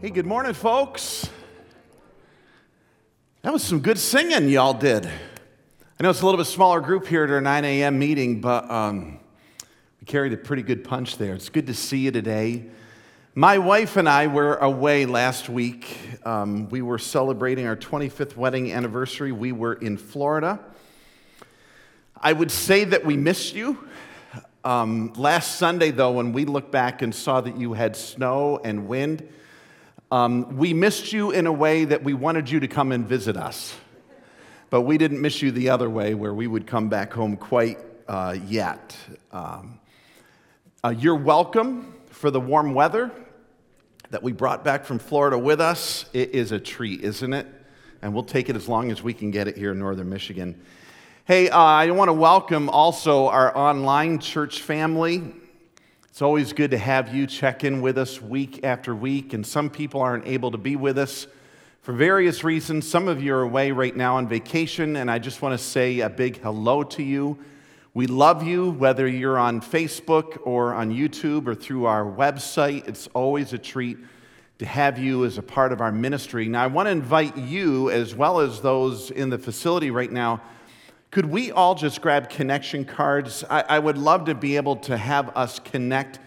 Hey, good morning, folks. That was some good singing y'all did. I know it's a little bit smaller group here at our 9 a.m. meeting, but um, we carried a pretty good punch there. It's good to see you today. My wife and I were away last week. Um, we were celebrating our 25th wedding anniversary. We were in Florida. I would say that we missed you. Um, last Sunday, though, when we looked back and saw that you had snow and wind, um, we missed you in a way that we wanted you to come and visit us. But we didn't miss you the other way, where we would come back home quite uh, yet. Um, uh, you're welcome for the warm weather that we brought back from Florida with us. It is a treat, isn't it? And we'll take it as long as we can get it here in northern Michigan. Hey, uh, I want to welcome also our online church family. It's always good to have you check in with us week after week, and some people aren't able to be with us for various reasons. Some of you are away right now on vacation, and I just want to say a big hello to you. We love you, whether you're on Facebook or on YouTube or through our website. It's always a treat to have you as a part of our ministry. Now, I want to invite you, as well as those in the facility right now, could we all just grab connection cards? I, I, would love to be able to have us connect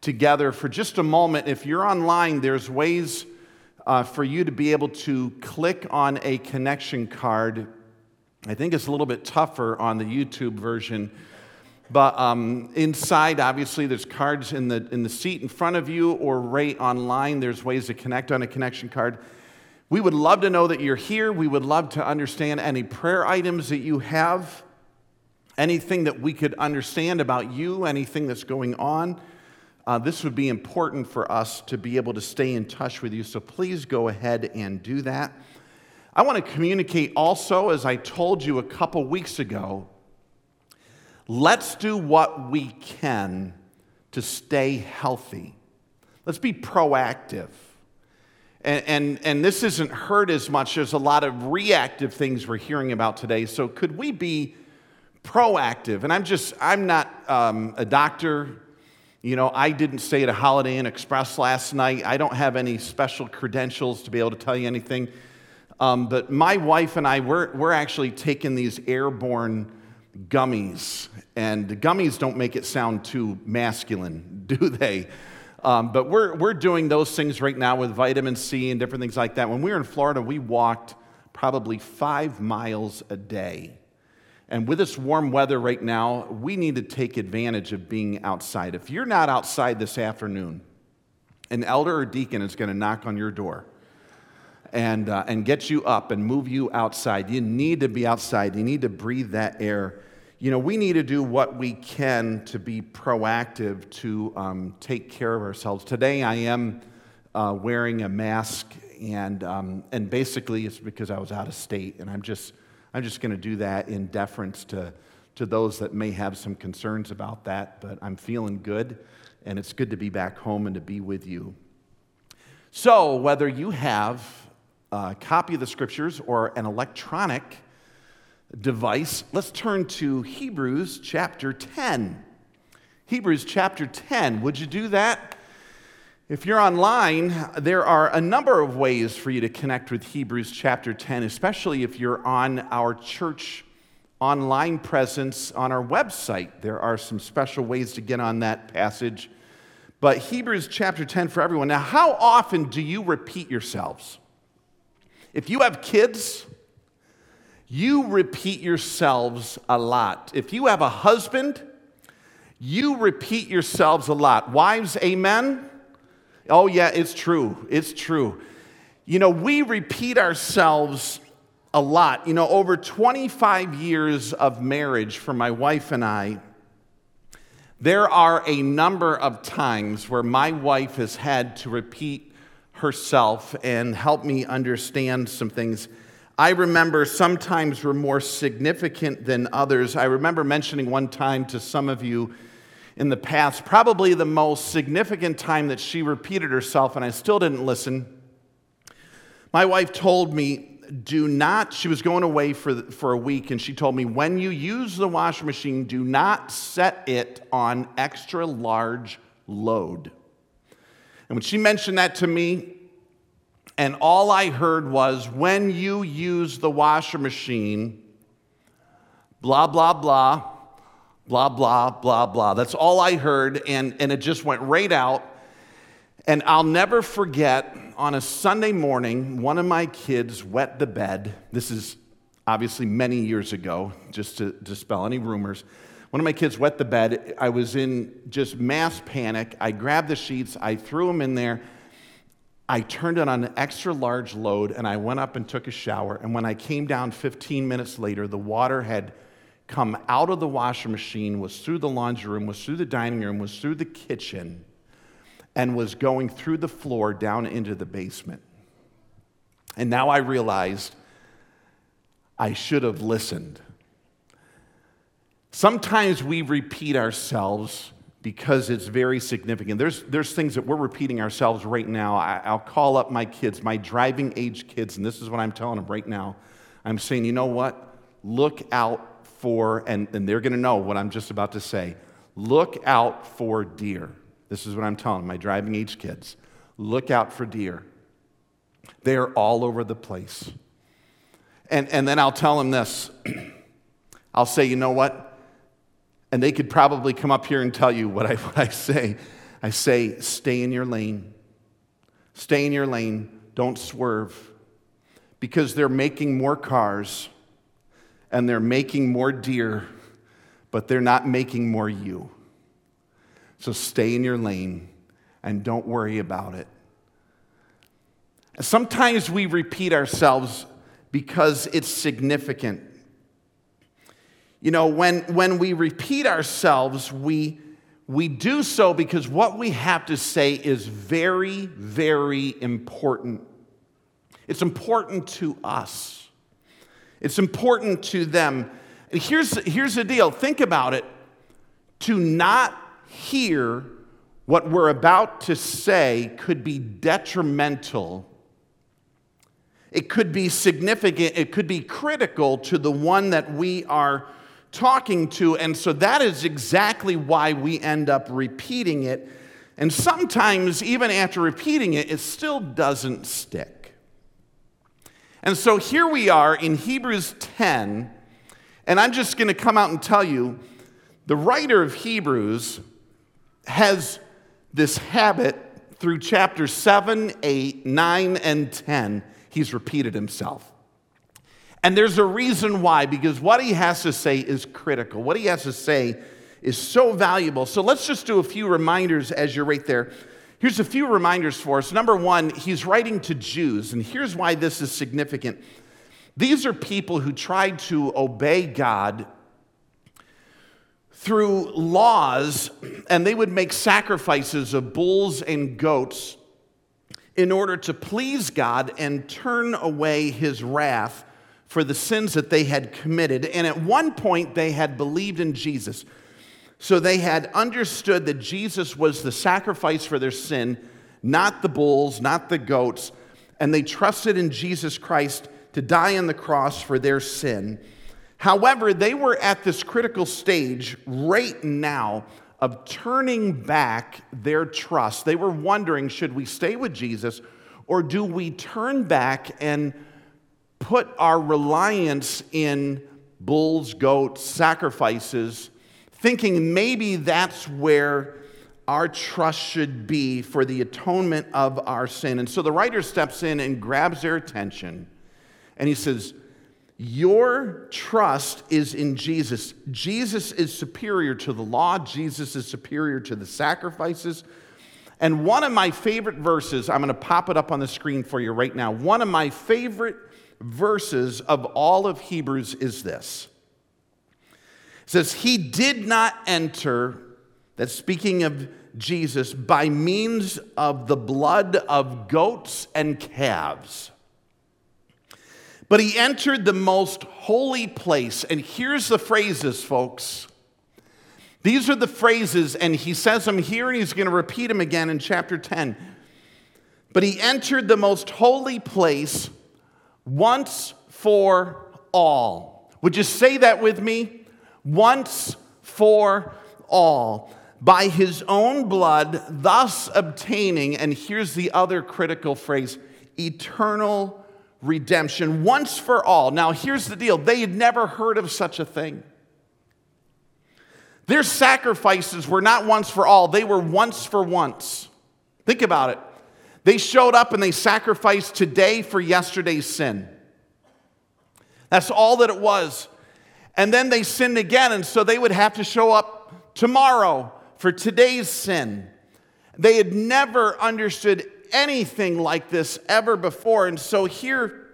together for just a moment. If you're online, there's ways uh, for you to be able to click on a connection card. I think it's a little bit tougher on the YouTube version. But um, inside, obviously, there's cards in the, in the seat in front of you or right online. There's ways to connect on a connection card. We would love to know that you're here. We would love to understand any prayer items that you have, anything that we could understand about you, anything that's going on. Uh, this would be important for us to be able to stay in touch with you. So please go ahead and do that. I want to communicate also, as I told you a couple weeks ago, let's do what we can to stay healthy. Let's be proactive. And, and, and, this isn't heard as much. There's a lot of reactive things we're hearing about today. So, could we be proactive? And I'm just, I'm not um, a doctor. You know, I didn't stay at a Holiday Inn Express last night. I don't have any special credentials to be able to tell you anything. Um, but my wife and I, we're, we're actually taking these airborne gummies. And gummies don't make it sound too masculine, do they? Um, but we're, we're doing those things right now with vitamin C and different things like that. When we were in Florida, we walked probably five miles a day. And with this warm weather right now, we need to take advantage of being outside. If you're not outside this afternoon, an elder or deacon is going to knock on your door and, uh, and get you up and move you outside. You need to be outside, you need to breathe that air you know, we need to do what we can to be proactive to um, take care of ourselves. Today, I am uh, wearing a mask, and, um, and basically, it's because I was out of state, and I'm just, I'm just going to do that in deference to, to those that may have some concerns about that, but I'm feeling good, and it's good to be back home and to be with you. So, whether you have a copy of the scriptures or an electronic device, let's turn to Hebrews chapter 10. Hebrews chapter 10. Would you do that? If you're online, there are a number of ways for you to connect with Hebrews chapter 10, especially if you're on our church online presence on our website. There are some special ways to get on that passage. But Hebrews chapter 10 for everyone. Now, how often do you repeat yourselves? If you have kids, you repeat yourselves a lot. If you have a husband, you repeat yourselves a lot. Wives, amen? Oh, yeah, it's true. It's true. You know, we repeat ourselves a lot. You know, over 25 years of marriage for my wife and I, there are a number of times where my wife has had to repeat herself and help me understand some things I remember sometimes were more significant than others. I remember mentioning one time to some of you in the past, probably the most significant time that she repeated herself, and I still didn't listen. My wife told me, do not, she was going away for, for a week, and she told me, when you use the washing machine, do not set it on extra large load. And when she mentioned that to me, and all I heard was when you use the washer machine, blah, blah, blah, blah, blah, blah, blah. That's all I heard, and, and it just went right out. And I'll never forget on a Sunday morning, one of my kids wet the bed. This is obviously many years ago, just to dispel any rumors. One of my kids wet the bed. I was in just mass panic. I grabbed the sheets, I threw them in there. I turned it on an extra large load and I went up and took a shower. And when I came down 15 minutes later, the water had come out of the washer machine, was through the laundry room, was through the dining room, was through the kitchen, and was going through the floor down into the basement. And now I realized I should have listened. Sometimes we repeat ourselves because it's very significant. There's, there's things that we're repeating ourselves right now. I, will call up my kids, my driving age kids, and this is what I'm telling them right now. I'm saying, you know what? Look out for, and, and they're going to know what I'm just about to say. Look out for deer. This is what I'm telling my driving age kids. Look out for deer. They are all over the place. And, and then I'll tell them this I'll say, you know what? And they could probably come up here and tell you what I, what I say. I say, stay in your lane. Stay in your lane. Don't swerve. Because they're making more cars and they're making more deer, but they're not making more you. So stay in your lane and don't worry about it. Sometimes we repeat ourselves because it's significant. You know, when, when we repeat ourselves, we, we do so because what we have to say is very, very important. It's important to us. It's important to them. Here's, here's the deal think about it. To not hear what we're about to say could be detrimental. It could be significant. It could be critical to the one that we are talking to. And so that is exactly why we end up repeating it. And sometimes, even after repeating it, it still doesn't stick. And so here we are in Hebrews 10, and I'm just going to come out and tell you the writer of Hebrews has this habit through chapters 7, 8, 9, and 10. He's repeated himself. And there's a reason why, because what he has to say is critical. What he has to say is so valuable. So let's just do a few reminders as you're right there. Here's a few reminders for us. Number one, he's writing to Jews, and here's why this is significant. These are people who tried to obey God through laws, and they would make sacrifices of bulls and goats in order to please God and turn away his wrath for the sins that they had committed. And at one point, they had believed in Jesus. So they had understood that Jesus was the sacrifice for their sin, not the bulls, not the goats, and they trusted in Jesus Christ to die on the cross for their sin. However, they were at this critical stage right now of turning back their trust. They were wondering should we stay with Jesus or do we turn back and put our reliance in bulls, goats, sacrifices? thinking maybe that's where our trust should be for the atonement of our sin. And so the writer steps in and grabs their attention and he says, Your trust is in Jesus. Jesus is superior to the law, Jesus is superior to the sacrifices. And one of my favorite verses, I'm going to pop it up on the screen for you right now. One of my favorite verses of all of Hebrews is this says, He did not enter, that's speaking of Jesus, by means of the blood of goats and calves. But he entered the most holy place. And here's the phrases, folks. These are the phrases, and he says them here, and he's going to repeat them again in chapter 10. But he entered the most holy place once for all. Would you say that with me? once for all by his own blood, thus obtaining, and here's the other critical phrase, eternal redemption once for all. Now, here's the deal they had never heard of such a thing. Their sacrifices were not once for all, they were once for once. Think about it. They showed up and they sacrificed today for yesterday's sin. That's all that it was. And then they sinned again, and so they would have to show up tomorrow for today's sin. They had never understood anything like this ever before. And so here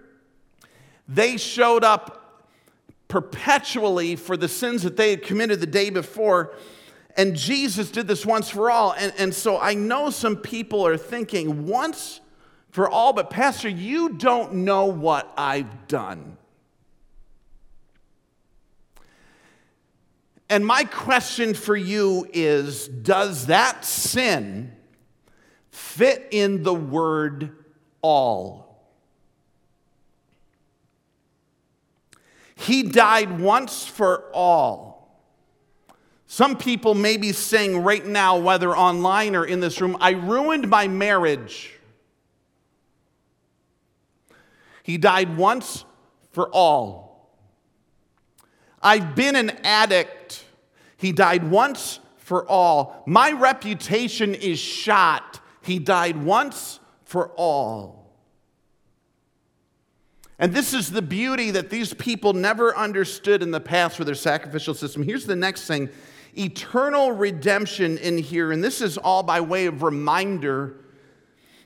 they showed up perpetually for the sins that they had committed the day before. And Jesus did this once for all. And, and so I know some people are thinking, once for all, but Pastor, you don't know what I've done. And my question for you is Does that sin fit in the word all? He died once for all. Some people may be saying right now, whether online or in this room, I ruined my marriage. He died once for all. I've been an addict. He died once for all. My reputation is shot. He died once for all. And this is the beauty that these people never understood in the past with their sacrificial system. Here's the next thing eternal redemption in here, and this is all by way of reminder.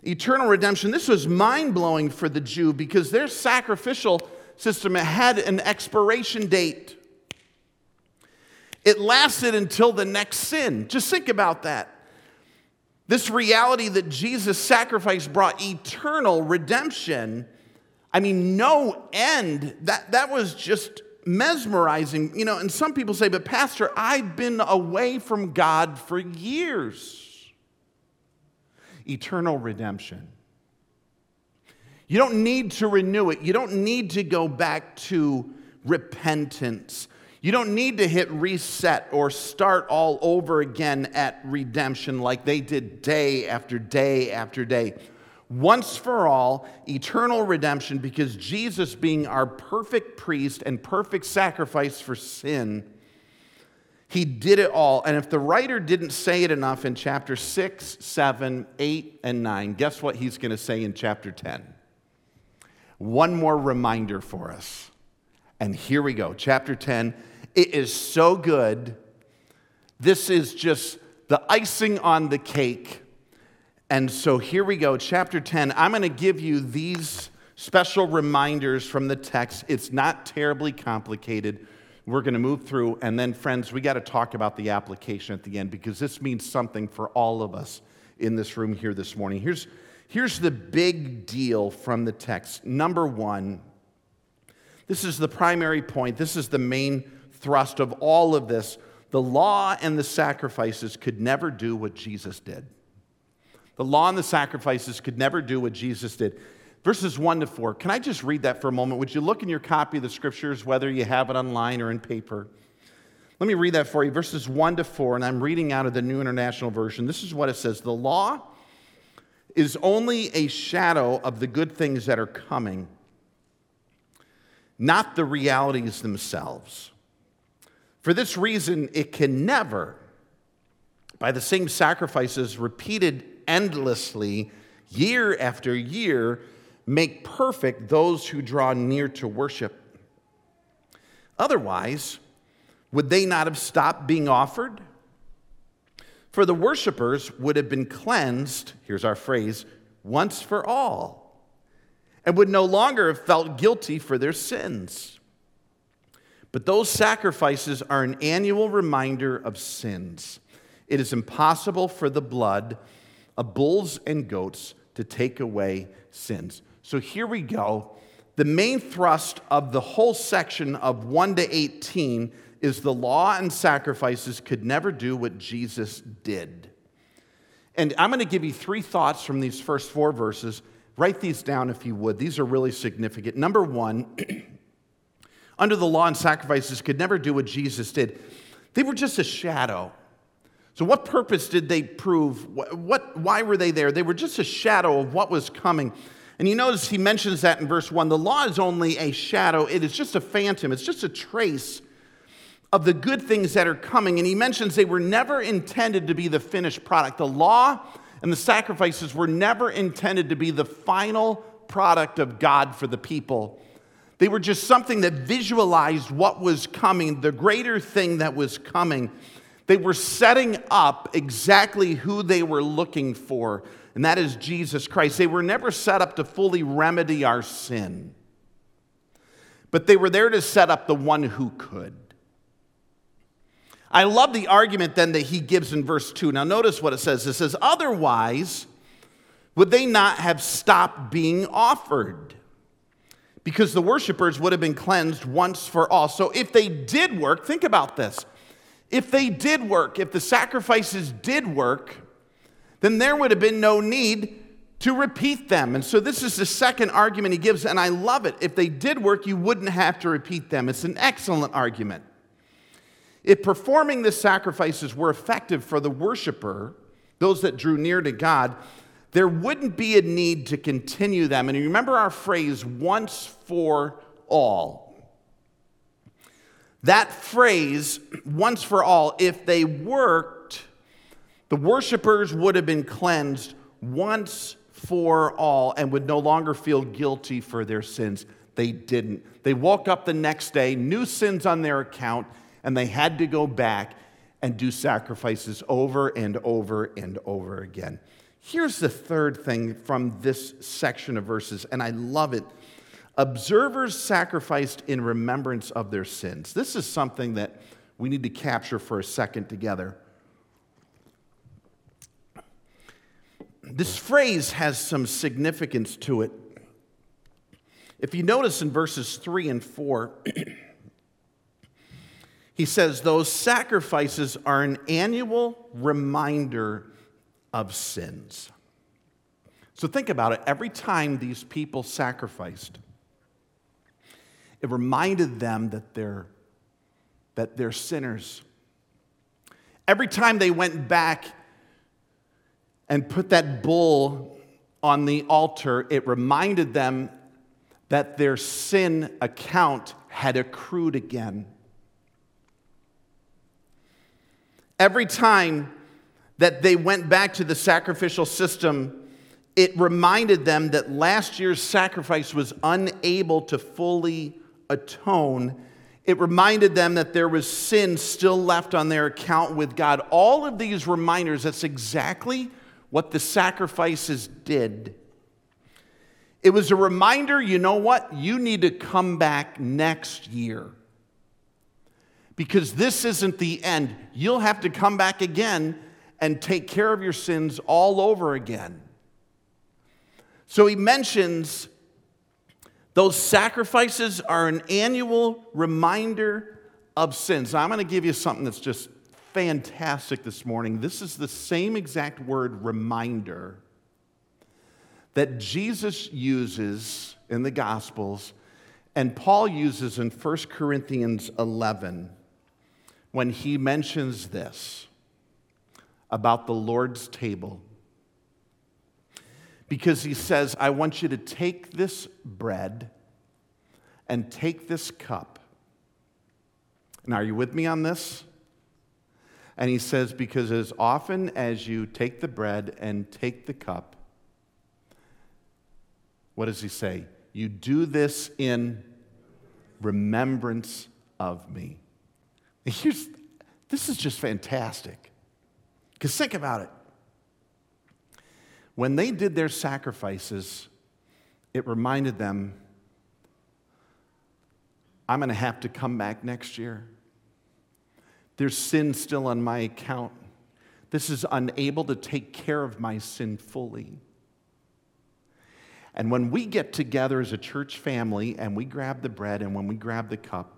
Eternal redemption, this was mind blowing for the Jew because their sacrificial system had an expiration date. It lasted until the next sin. Just think about that. This reality that Jesus' sacrifice brought eternal redemption I mean, no end. That, that was just mesmerizing. You know, and some people say, but Pastor, I've been away from God for years. Eternal redemption. You don't need to renew it. You don't need to go back to repentance. You don't need to hit reset or start all over again at redemption like they did day after day after day once for all, eternal redemption, because Jesus, being our perfect priest and perfect sacrifice for sin, he did it all. And if the writer didn't say it enough in chapter 6, 7, 8, and 9, guess what he's going to say in chapter 10? One more reminder for us. And here we go. Chapter 10. It is so good. This is just the icing on the cake and so here we go, chapter 10. I'm going to give you these special reminders from the text. It's not terribly complicated. We're going to move through, and then, friends, we got to talk about the application at the end because this means something for all of us in this room here this morning. Here's, here's the big deal from the text. Number one, this is the primary point, this is the main thrust of all of this. The law and the sacrifices could never do what Jesus did. The law and the sacrifices could never do what Jesus did. Verses 1 to 4. Can I just read that for a moment? Would you look in your copy of the scriptures, whether you have it online or in paper? Let me read that for you. Verses 1 to 4, and I'm reading out of the New International Version. This is what it says The law is only a shadow of the good things that are coming, not the realities themselves. For this reason, it can never, by the same sacrifices repeated endlessly, year after year, make perfect those who draw near to worship. Otherwise, would they not have stopped being offered? For the worshipers would have been cleansed, here's our phrase, once for all, and would no longer have felt guilty for their sins. But those sacrifices are an annual reminder of sins. It is impossible for the blood of bulls and goats to take away sins. So here we go. The main thrust of the whole section of 1 to 18 is the law and sacrifices could never do what Jesus did. And I'm going to give you three thoughts from these first four verses. Write these down if you would. These are really significant. Number one, under the law and sacrifices could never do what Jesus did. They were just a shadow. So, what purpose did they prove? What, why were they there? They were just a shadow of what was coming. And you notice he mentions that in verse 1. The law is only a shadow, it is just a phantom, it's just a trace of the good things that are coming. And he mentions they were never intended to be the finished product. The law and the sacrifices were never intended to be the final product of God for the people. They were just something that visualized what was coming, the greater thing that was coming. They were setting up exactly who they were looking for, and that is Jesus Christ. They were never set up to fully remedy our sin, but they were there to set up the one who could. I love the argument then that he gives in verse 2. Now, notice what it says. It says, Otherwise, would they not have stopped being offered? Because the worshipers would have been cleansed once for all. So, if they did work, think about this. If they did work, if the sacrifices did work, then there would have been no need to repeat them. And so, this is the second argument he gives, and I love it. If they did work, you wouldn't have to repeat them. It's an excellent argument. If performing the sacrifices were effective for the worshiper, those that drew near to God, there wouldn't be a need to continue them. And remember our phrase, once for all. That phrase, once for all, if they worked, the worshipers would have been cleansed once for all and would no longer feel guilty for their sins. They didn't. They woke up the next day, new sins on their account, and they had to go back and do sacrifices over and over and over again. Here's the third thing from this section of verses, and I love it. Observers sacrificed in remembrance of their sins. This is something that we need to capture for a second together. This phrase has some significance to it. If you notice in verses 3 and 4, He says those sacrifices are an annual reminder of sins. So think about it. Every time these people sacrificed, it reminded them that they're, that they're sinners. Every time they went back and put that bull on the altar, it reminded them that their sin account had accrued again. Every time that they went back to the sacrificial system, it reminded them that last year's sacrifice was unable to fully atone. It reminded them that there was sin still left on their account with God. All of these reminders, that's exactly what the sacrifices did. It was a reminder you know what? You need to come back next year because this isn't the end. You'll have to come back again and take care of your sins all over again. So he mentions those sacrifices are an annual reminder of sins. Now, I'm going to give you something that's just fantastic this morning. This is the same exact word, reminder, that Jesus uses in the Gospels and Paul uses in 1 Corinthians 11 when he mentions this about the Lord's table. Because he says, I want you to take this bread and take this cup. And are you with me on this? And he says, Because as often as you take the bread and take the cup, what does he say? You do this in remembrance of me. Here's, this is just fantastic. Because think about it. When they did their sacrifices, it reminded them I'm going to have to come back next year. There's sin still on my account. This is unable to take care of my sin fully. And when we get together as a church family and we grab the bread and when we grab the cup,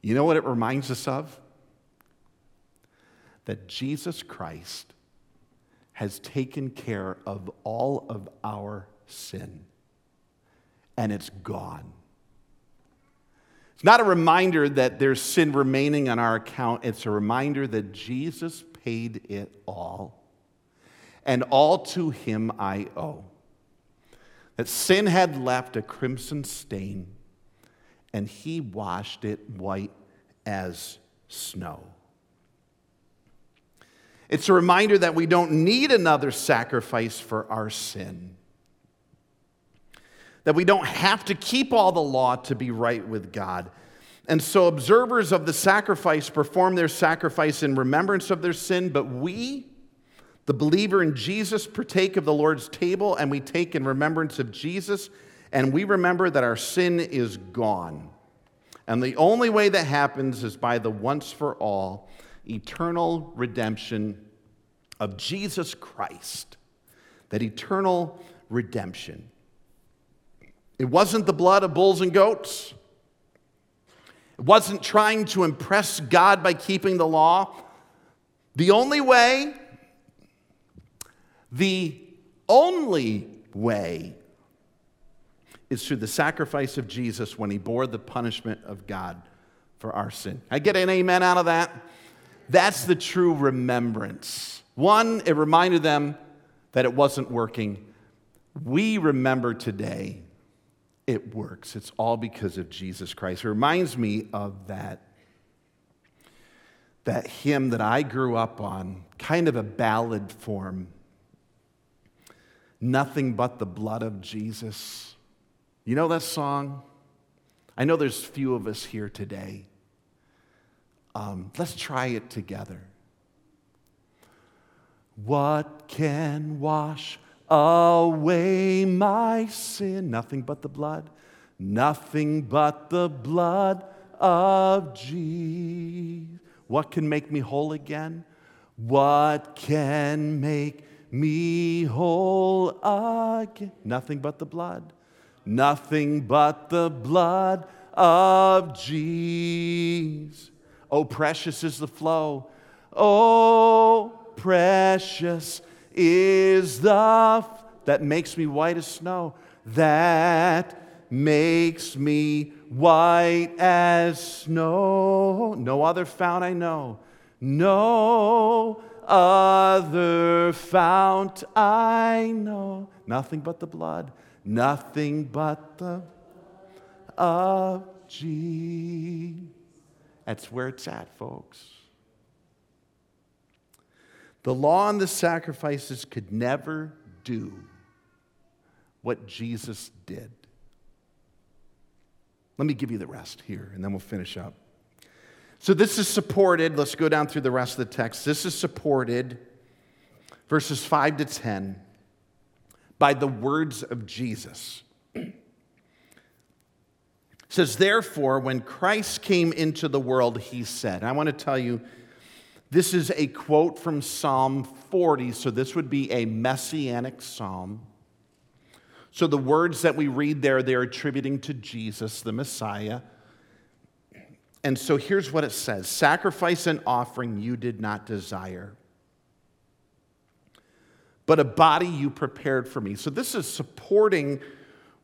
you know what it reminds us of? That Jesus Christ has taken care of all of our sin, and it's gone. It's not a reminder that there's sin remaining on our account, it's a reminder that Jesus paid it all, and all to him I owe. that sin had left a crimson stain, and he washed it white as snow. It's a reminder that we don't need another sacrifice for our sin. That we don't have to keep all the law to be right with God. And so, observers of the sacrifice perform their sacrifice in remembrance of their sin, but we, the believer in Jesus, partake of the Lord's table and we take in remembrance of Jesus, and we remember that our sin is gone. And the only way that happens is by the once for all eternal redemption of Jesus Christ. That eternal redemption. It wasn't the blood of bulls and goats. It wasn't trying to impress God by keeping the law. The only way, the only way is through the sacrifice of Jesus when he bore the punishment of God for our sin. I get an amen out of that? That's the true remembrance. One, it reminded them that it wasn't working. We remember today it works. It's all because of Jesus Christ. It reminds me of that, that hymn that I grew up on, kind of a ballad form. Nothing but the blood of Jesus. You know that song? I know there's few of us here today. Um, let's try it together. What can wash away my sin? Nothing but the blood. Nothing but the blood of Jesus. What can make me whole again? What can make me whole again? Nothing but the blood. Nothing but the blood of Jesus. Oh, precious is the flow. Oh, precious is the f- that makes me white as snow. That makes me white as snow. No other fount I know. No other fount I know. Nothing but the blood. Nothing but the of Jesus. That's where it's at, folks. The law and the sacrifices could never do what Jesus did. Let me give you the rest here, and then we'll finish up. So, this is supported. Let's go down through the rest of the text. This is supported, verses 5 to 10, by the words of Jesus. It says, Therefore, when Christ came into the world, he said, I want to tell you, this is a quote from Psalm 40, so this would be a messianic psalm. So the words that we read there, they're attributing to Jesus, the Messiah. And so here's what it says Sacrifice and offering you did not desire, but a body you prepared for me. So this is supporting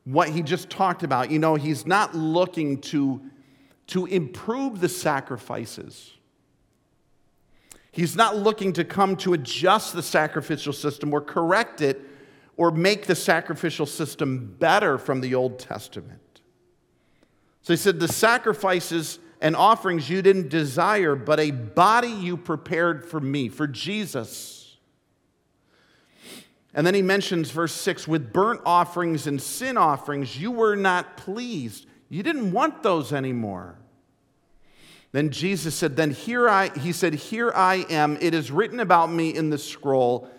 what he just talked about. You know, he's not looking to, to improve the sacrifices. He's not looking to come to adjust the sacrificial system or correct it or make the sacrificial system better from the Old Testament. So he said, The sacrifices and offerings you didn't desire, but a body you prepared for me, for Jesus. And then he mentions verse 6 with burnt offerings and sin offerings, you were not pleased. You didn't want those anymore. Then Jesus said, Then here I, he said, Here I am. It is written about me in the scroll.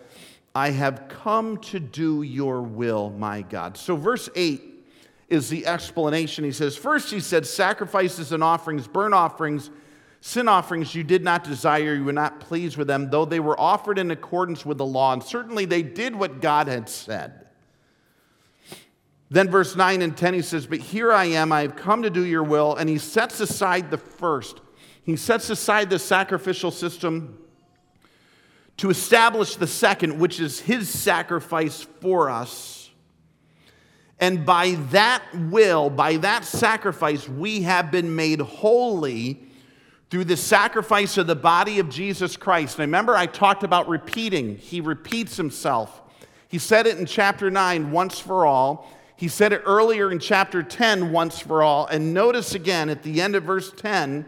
I have come to do your will, my God. So, verse 8 is the explanation. He says, First, he said, Sacrifices and offerings, burnt offerings, sin offerings you did not desire, you were not pleased with them, though they were offered in accordance with the law. And certainly they did what God had said. Then, verse 9 and 10, he says, But here I am, I have come to do your will. And he sets aside the first. He sets aside the sacrificial system to establish the second, which is his sacrifice for us. And by that will, by that sacrifice, we have been made holy through the sacrifice of the body of Jesus Christ. Now, remember, I talked about repeating. He repeats himself. He said it in chapter 9 once for all. He said it earlier in chapter 10, once for all. And notice again at the end of verse 10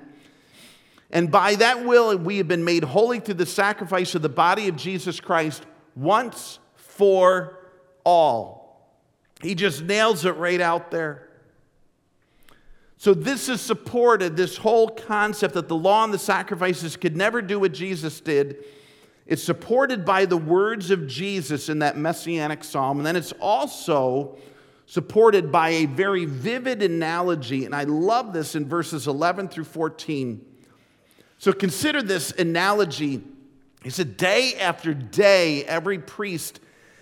and by that will we have been made holy through the sacrifice of the body of Jesus Christ once for all. He just nails it right out there. So, this is supported, this whole concept that the law and the sacrifices could never do what Jesus did. It's supported by the words of Jesus in that messianic psalm. And then it's also supported by a very vivid analogy. And I love this in verses 11 through 14. So consider this analogy. He said, Day after day, every priest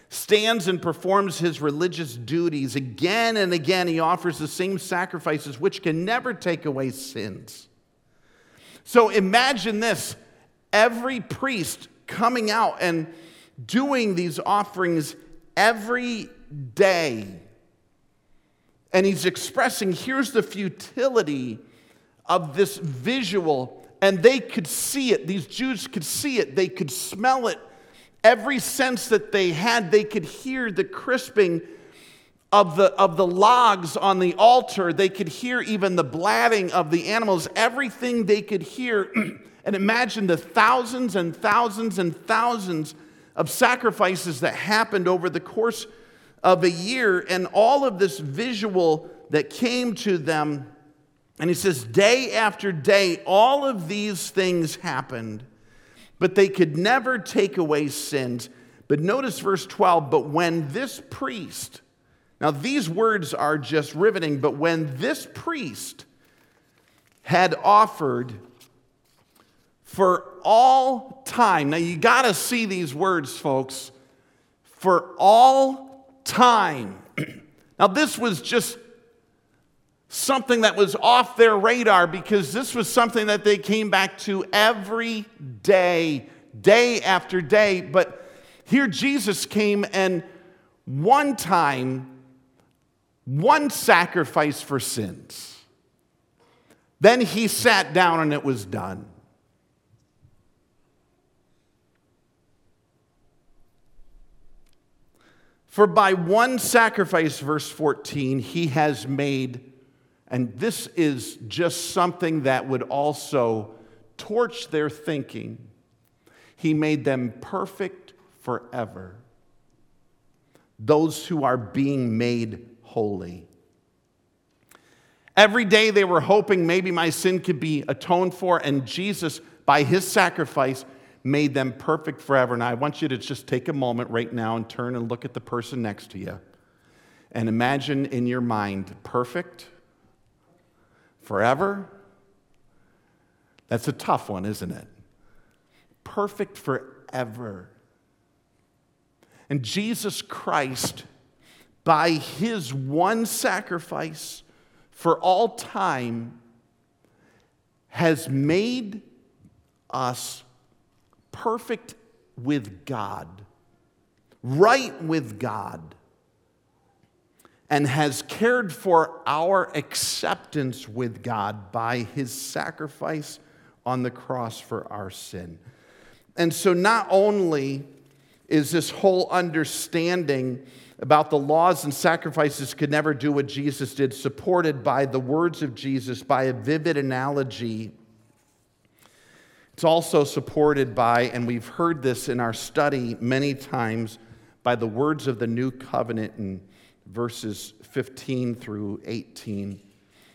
stands and performs his religious duties. Again and again, he offers the same sacrifices, which can never take away sins. So imagine this every priest coming out and doing these offerings every day. And he's expressing here's the futility of this visual, and they could see it. These Jews could see it, they could smell it every sense that they had, they could hear the crisping of the, of the logs on the altar. They could hear even the blatting of the animals, everything they could hear. and imagine the thousands and thousands and thousands of sacrifices that happened over the course of a year, and all of this visual that came to them. And he says, day after day, all of these things happened but they could never take away sins. But notice verse 12, but when this priest, now these words are just riveting, but when this priest had offered for all time, now you got to see these words, folks, for all time. now, this was just something that was off their radar because this was something that they came back to every day, day after day. But here Jesus came and one time, one sacrifice for sins. Then he sat down and it was done. For by one sacrifice, verse 14, he has made and this is just something that would also torch their thinking. He made them perfect forever. Those who are being made holy. Every day they were hoping maybe my sin could be atoned for, and Jesus, by his sacrifice, made them perfect forever. And I want you to just take a moment right now and turn and look at the person next to you and imagine in your mind perfect Forever? That's a tough one, isn't it? Perfect forever. And Jesus Christ, by his one sacrifice for all time, has made us perfect with God, right with God and has cared for our acceptance with God by his sacrifice on the cross for our sin. And so, not only is this whole understanding about the laws and sacrifices could never do what Jesus did, supported by the words of Jesus, by a vivid analogy. It's also supported by, and we've heard this in our study many times, by the words of the new covenant in verses 15 through 18.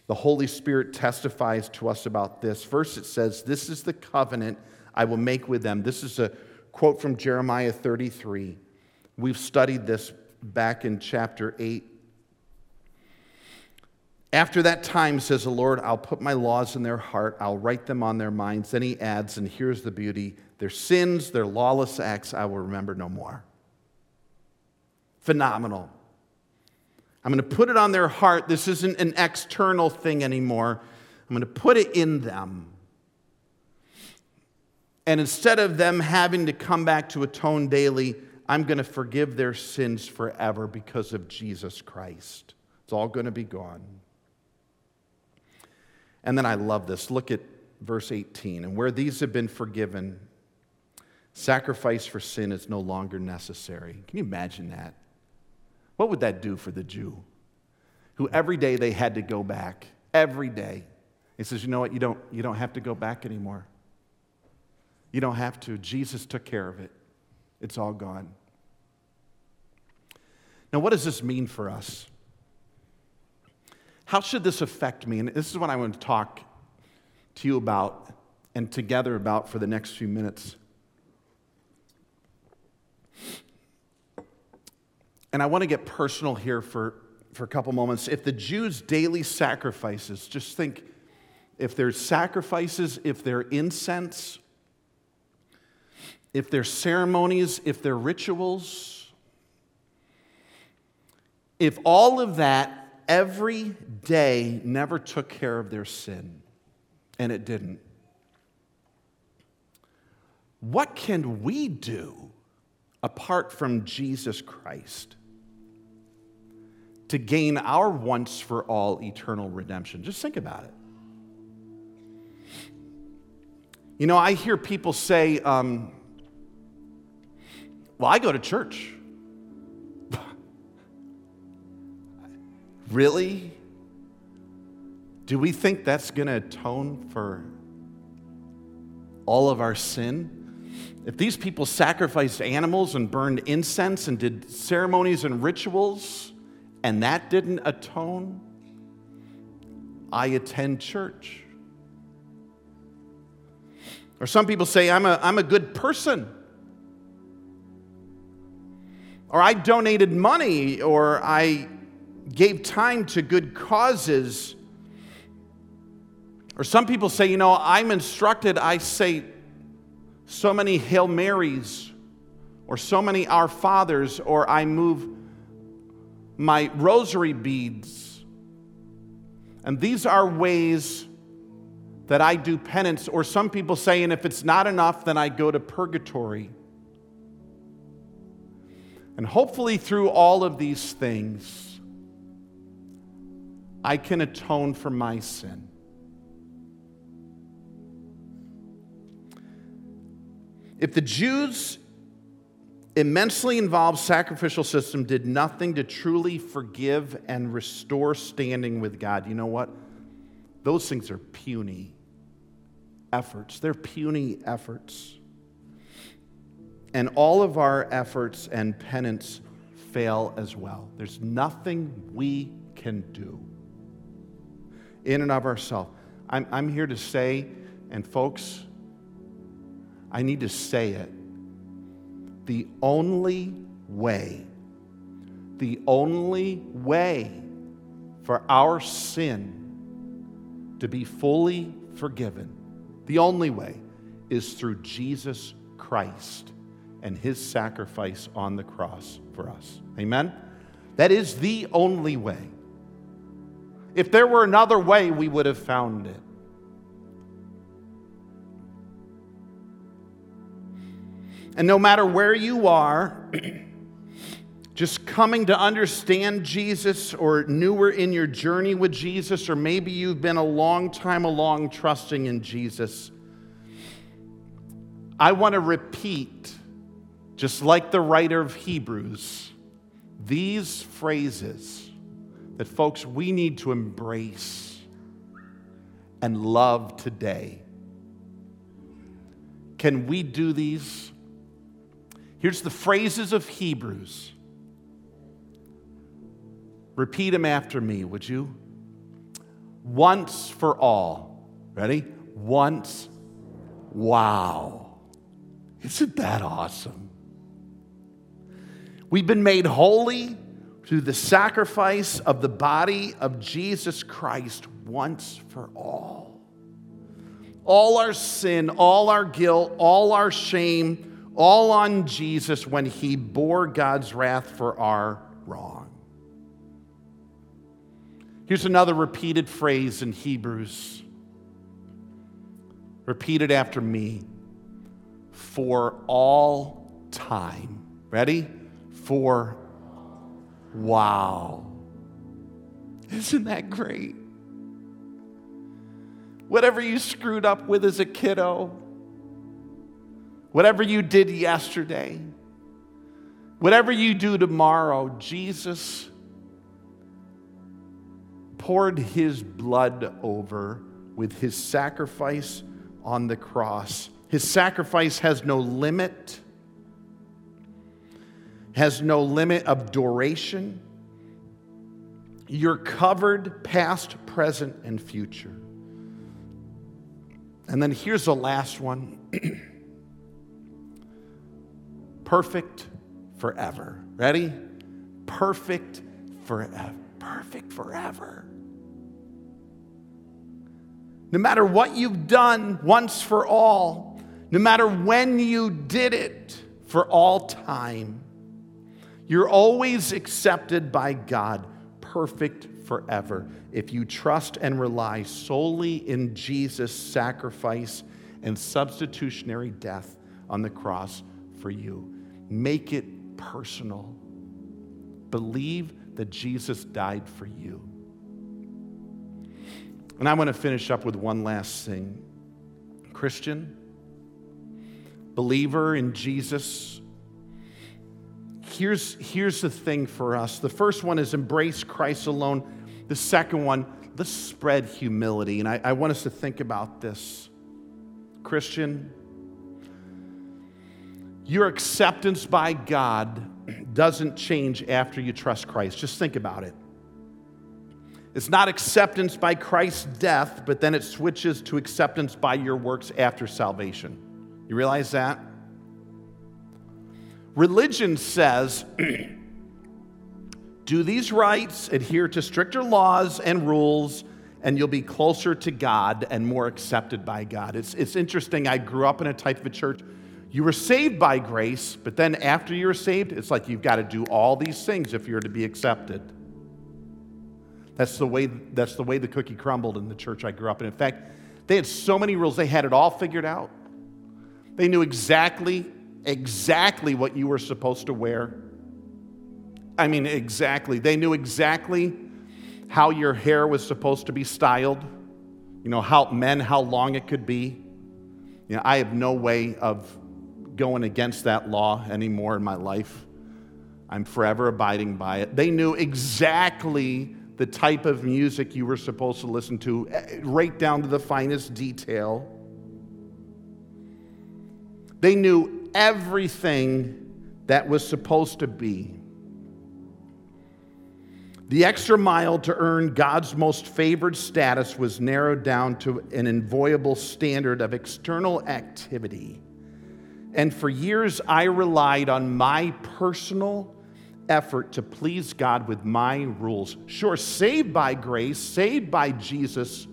The Holy Spirit testifies to us about this. First, it says, This is the covenant I will make with them. This is a quote from Jeremiah 33. We've studied this back in chapter 8. After that time, says the Lord, I'll put my laws in their heart, I'll write them on their minds. Then he adds, and here's the beauty their sins, their lawless acts, I will remember no more. Phenomenal. I'm going to put it on their heart. This isn't an external thing anymore. I'm going to put it in them. And instead of them having to come back to atone daily, I'm going to forgive their sins forever because of Jesus Christ. It's all going to be gone. And then I love this. Look at verse 18. And where these have been forgiven, sacrifice for sin is no longer necessary. Can you imagine that? What would that do for the Jew? who every day they had to go back. Every day. He says, You know what? You don't, you don't have to go back anymore. You don't have to. Jesus took care of it, it's all gone. Now, what does this mean for us? How should this affect me? And this is what I want to talk to you about and together about for the next few minutes. And I want to get personal here for, for a couple moments. If the Jews' daily sacrifices, just think if there's sacrifices, if they're incense, if they're ceremonies, if they're rituals, if all of that every day never took care of their sin, and it didn't, what can we do apart from Jesus Christ to gain our once for all eternal redemption? Just think about it. You know, I hear people say, um, Well, I go to church. really? Do we think that's going to atone for all of our sin? If these people sacrificed animals and burned incense and did ceremonies and rituals, and that didn't atone, I attend church. Or some people say, I'm a, I'm a good person. Or I donated money, or I gave time to good causes. Or some people say, you know, I'm instructed, I say so many Hail Marys, or so many Our Fathers, or I move my rosary beads. And these are ways that I do penance, or some people say, and if it's not enough, then I go to purgatory. And hopefully, through all of these things, I can atone for my sin. If the Jews' immensely involved sacrificial system did nothing to truly forgive and restore standing with God, you know what? Those things are puny efforts. They're puny efforts. And all of our efforts and penance fail as well. There's nothing we can do in and of ourselves. I'm, I'm here to say, and folks, I need to say it. The only way, the only way for our sin to be fully forgiven, the only way is through Jesus Christ and his sacrifice on the cross for us. Amen? That is the only way. If there were another way, we would have found it. And no matter where you are, just coming to understand Jesus or newer in your journey with Jesus, or maybe you've been a long time along trusting in Jesus, I want to repeat, just like the writer of Hebrews, these phrases that, folks, we need to embrace and love today. Can we do these? Here's the phrases of Hebrews. Repeat them after me, would you? Once for all. Ready? Once. Wow. Isn't that awesome? We've been made holy through the sacrifice of the body of Jesus Christ once for all. All our sin, all our guilt, all our shame, all on Jesus when he bore God's wrath for our wrong. Here's another repeated phrase in Hebrews. Repeat it after me. For all time. Ready? For wow. Isn't that great? Whatever you screwed up with as a kiddo, Whatever you did yesterday, whatever you do tomorrow, Jesus poured his blood over with his sacrifice on the cross. His sacrifice has no limit, has no limit of duration. You're covered past, present, and future. And then here's the last one perfect forever. Ready? Perfect forever. Perfect forever. No matter what you've done once for all, no matter when you did it for all time, you're always accepted by God, perfect forever, if you trust and rely solely in Jesus' sacrifice and substitutionary death on the cross for you. Make it personal. Believe that Jesus died for you. And I want to finish up with one last thing. Christian, believer in Jesus, here's, here's the thing for us. The first one is embrace Christ alone. The second one, let's spread humility. And I, I want us to think about this. Christian, your acceptance by God doesn't change after you trust Christ. Just think about it. It's not acceptance by Christ's death, but then it switches to acceptance by your works after salvation. You realize that? Religion says do these rites, adhere to stricter laws and rules, and you'll be closer to God and more accepted by God. It's, it's interesting. I grew up in a type of a church you were saved by grace, but then after you were saved, it's like you've got to do all these things if you're to be accepted. That's the way, that's the, way the cookie crumbled in the church I grew up in. In fact, they had so many rules, they had it all figured out. They knew exactly, exactly what you were supposed to wear. I mean, exactly. They knew exactly how your hair was supposed to be styled, you know, how men, how long it could be. You know, I have no way of going against that law anymore in my life. I'm forever abiding by it. They knew exactly the type of music you were supposed to listen to, eh, right down to the finest detail. They knew everything that was supposed to be. The extra mile to earn God's most favored status was narrowed down to an inviolable standard of external activity and for years, I relied on my personal effort to please God with my rules. Sure, saved by grace, saved by Jesus'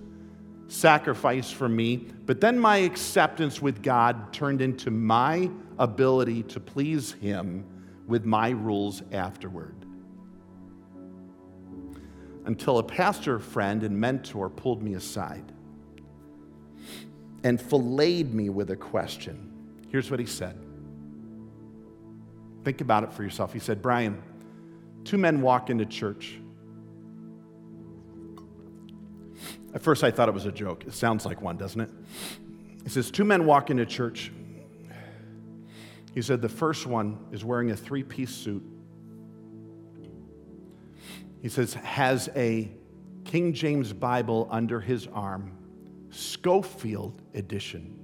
sacrifice for me, but then my acceptance with God turned into my ability to please Him with my rules afterward. Until a pastor friend and mentor pulled me aside and filleted me with a question. Here's what he said. Think about it for yourself. He said, Brian, two men walk into church. At first, I thought it was a joke. It sounds like one, doesn't it? He says, Two men walk into church. He said, The first one is wearing a three piece suit. He says, has a King James Bible under his arm, Scofield edition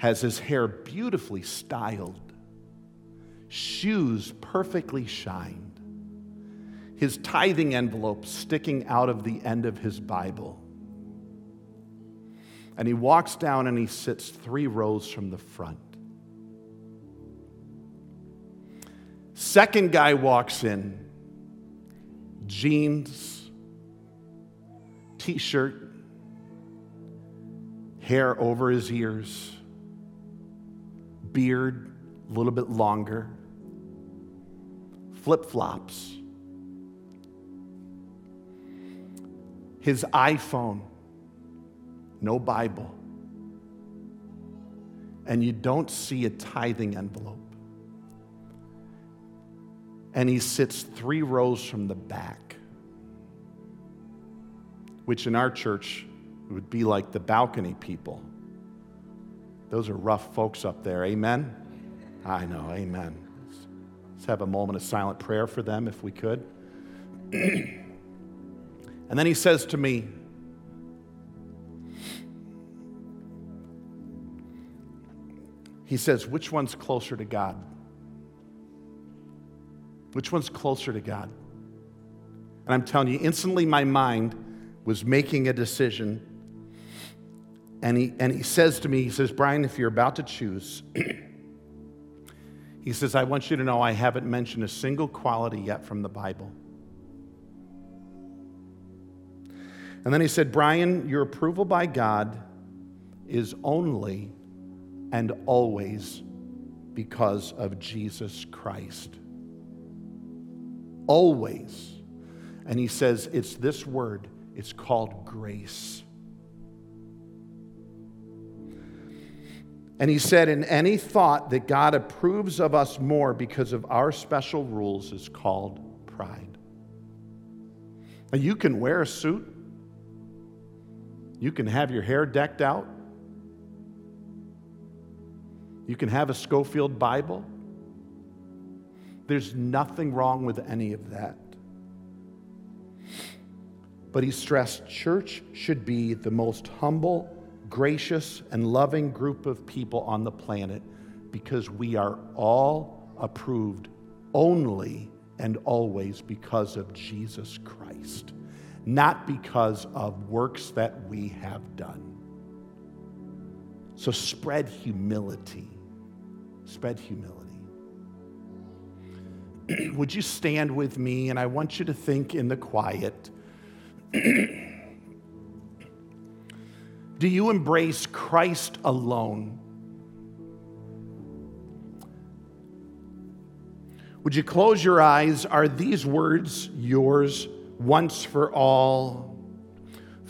has his hair beautifully styled, shoes perfectly shined, his tithing envelope sticking out of the end of his Bible. And he walks down and he sits three rows from the front. Second guy walks in, jeans, t shirt, hair over his ears beard a little bit longer, flip flops, his iPhone, no Bible, and you don't see a tithing envelope. And he sits three rows from the back, which in our church would be like the balcony people. Those are rough folks up there. Amen? I know. Amen. Let's have a moment of silent prayer for them if we could. And then he says to me, He says, Which one's closer to God? Which one's closer to God? And I'm telling you, instantly my mind was making a decision. And he, and he says to me, He says, Brian, if you're about to choose, he says, I want you to know I haven't mentioned a single quality yet from the Bible. And then he said, Brian, your approval by God is only and always because of Jesus Christ. Always. And he says, it's this word, it's called grace. And he said, in any thought that God approves of us more because of our special rules is called pride. Now, you can wear a suit, you can have your hair decked out, you can have a Scofield Bible. There's nothing wrong with any of that. But he stressed church should be the most humble, gracious, and loving group of people on the planet because we are all approved only and always because of Jesus Christ, not because of works that we have done. So spread humility. Spread humility. Would you stand with me? And I want you to think in the quiet. Do you embrace Christ alone? Would you close your eyes? Are these words yours once for all?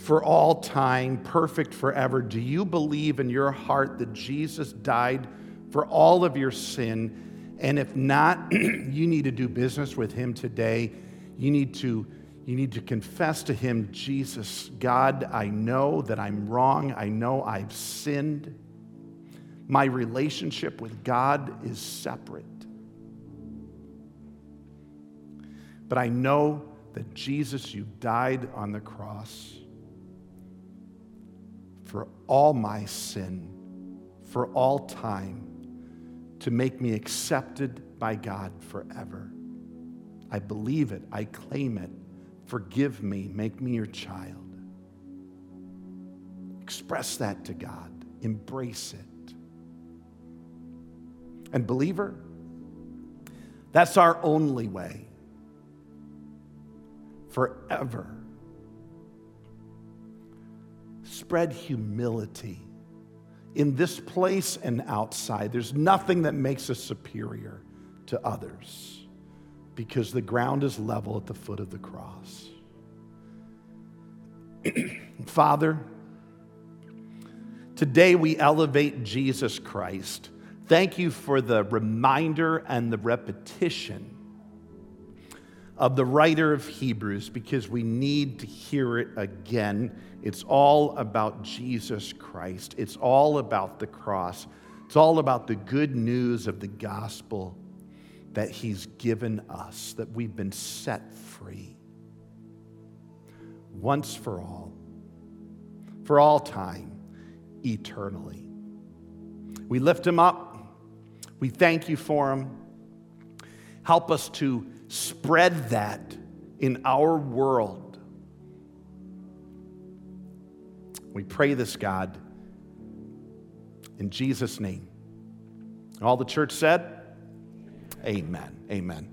for all time, perfect forever? Do you believe in your heart that Jesus died for all of your sin? And if not, you need to do business with him today. You need to you need to confess to him, Jesus, God, I know that I'm wrong. I know I've sinned. My relationship with God is separate. But I know that Jesus, you died on the cross for all my sin, for all time, to make me accepted by God forever. I believe it, I claim it. Forgive me, make me your child. Express that to God, embrace it. And, believer, that's our only way forever spread humility in this place and outside. There's nothing that makes us superior to others because the ground is level at the foot of the cross. Father, today we elevate Jesus Christ. Thank you for the reminder and the repetition of the writer of Hebrews because we need to hear it again. It's all about Jesus Christ, it's all about the cross, it's all about the good news of the gospel that He's given us, that we've been set free once for all, for all time, eternally. We lift Him up, we thank you for Him. Help us to spread that in our world. We pray this, God, in Jesus' name. All the church said, Amen. Amen.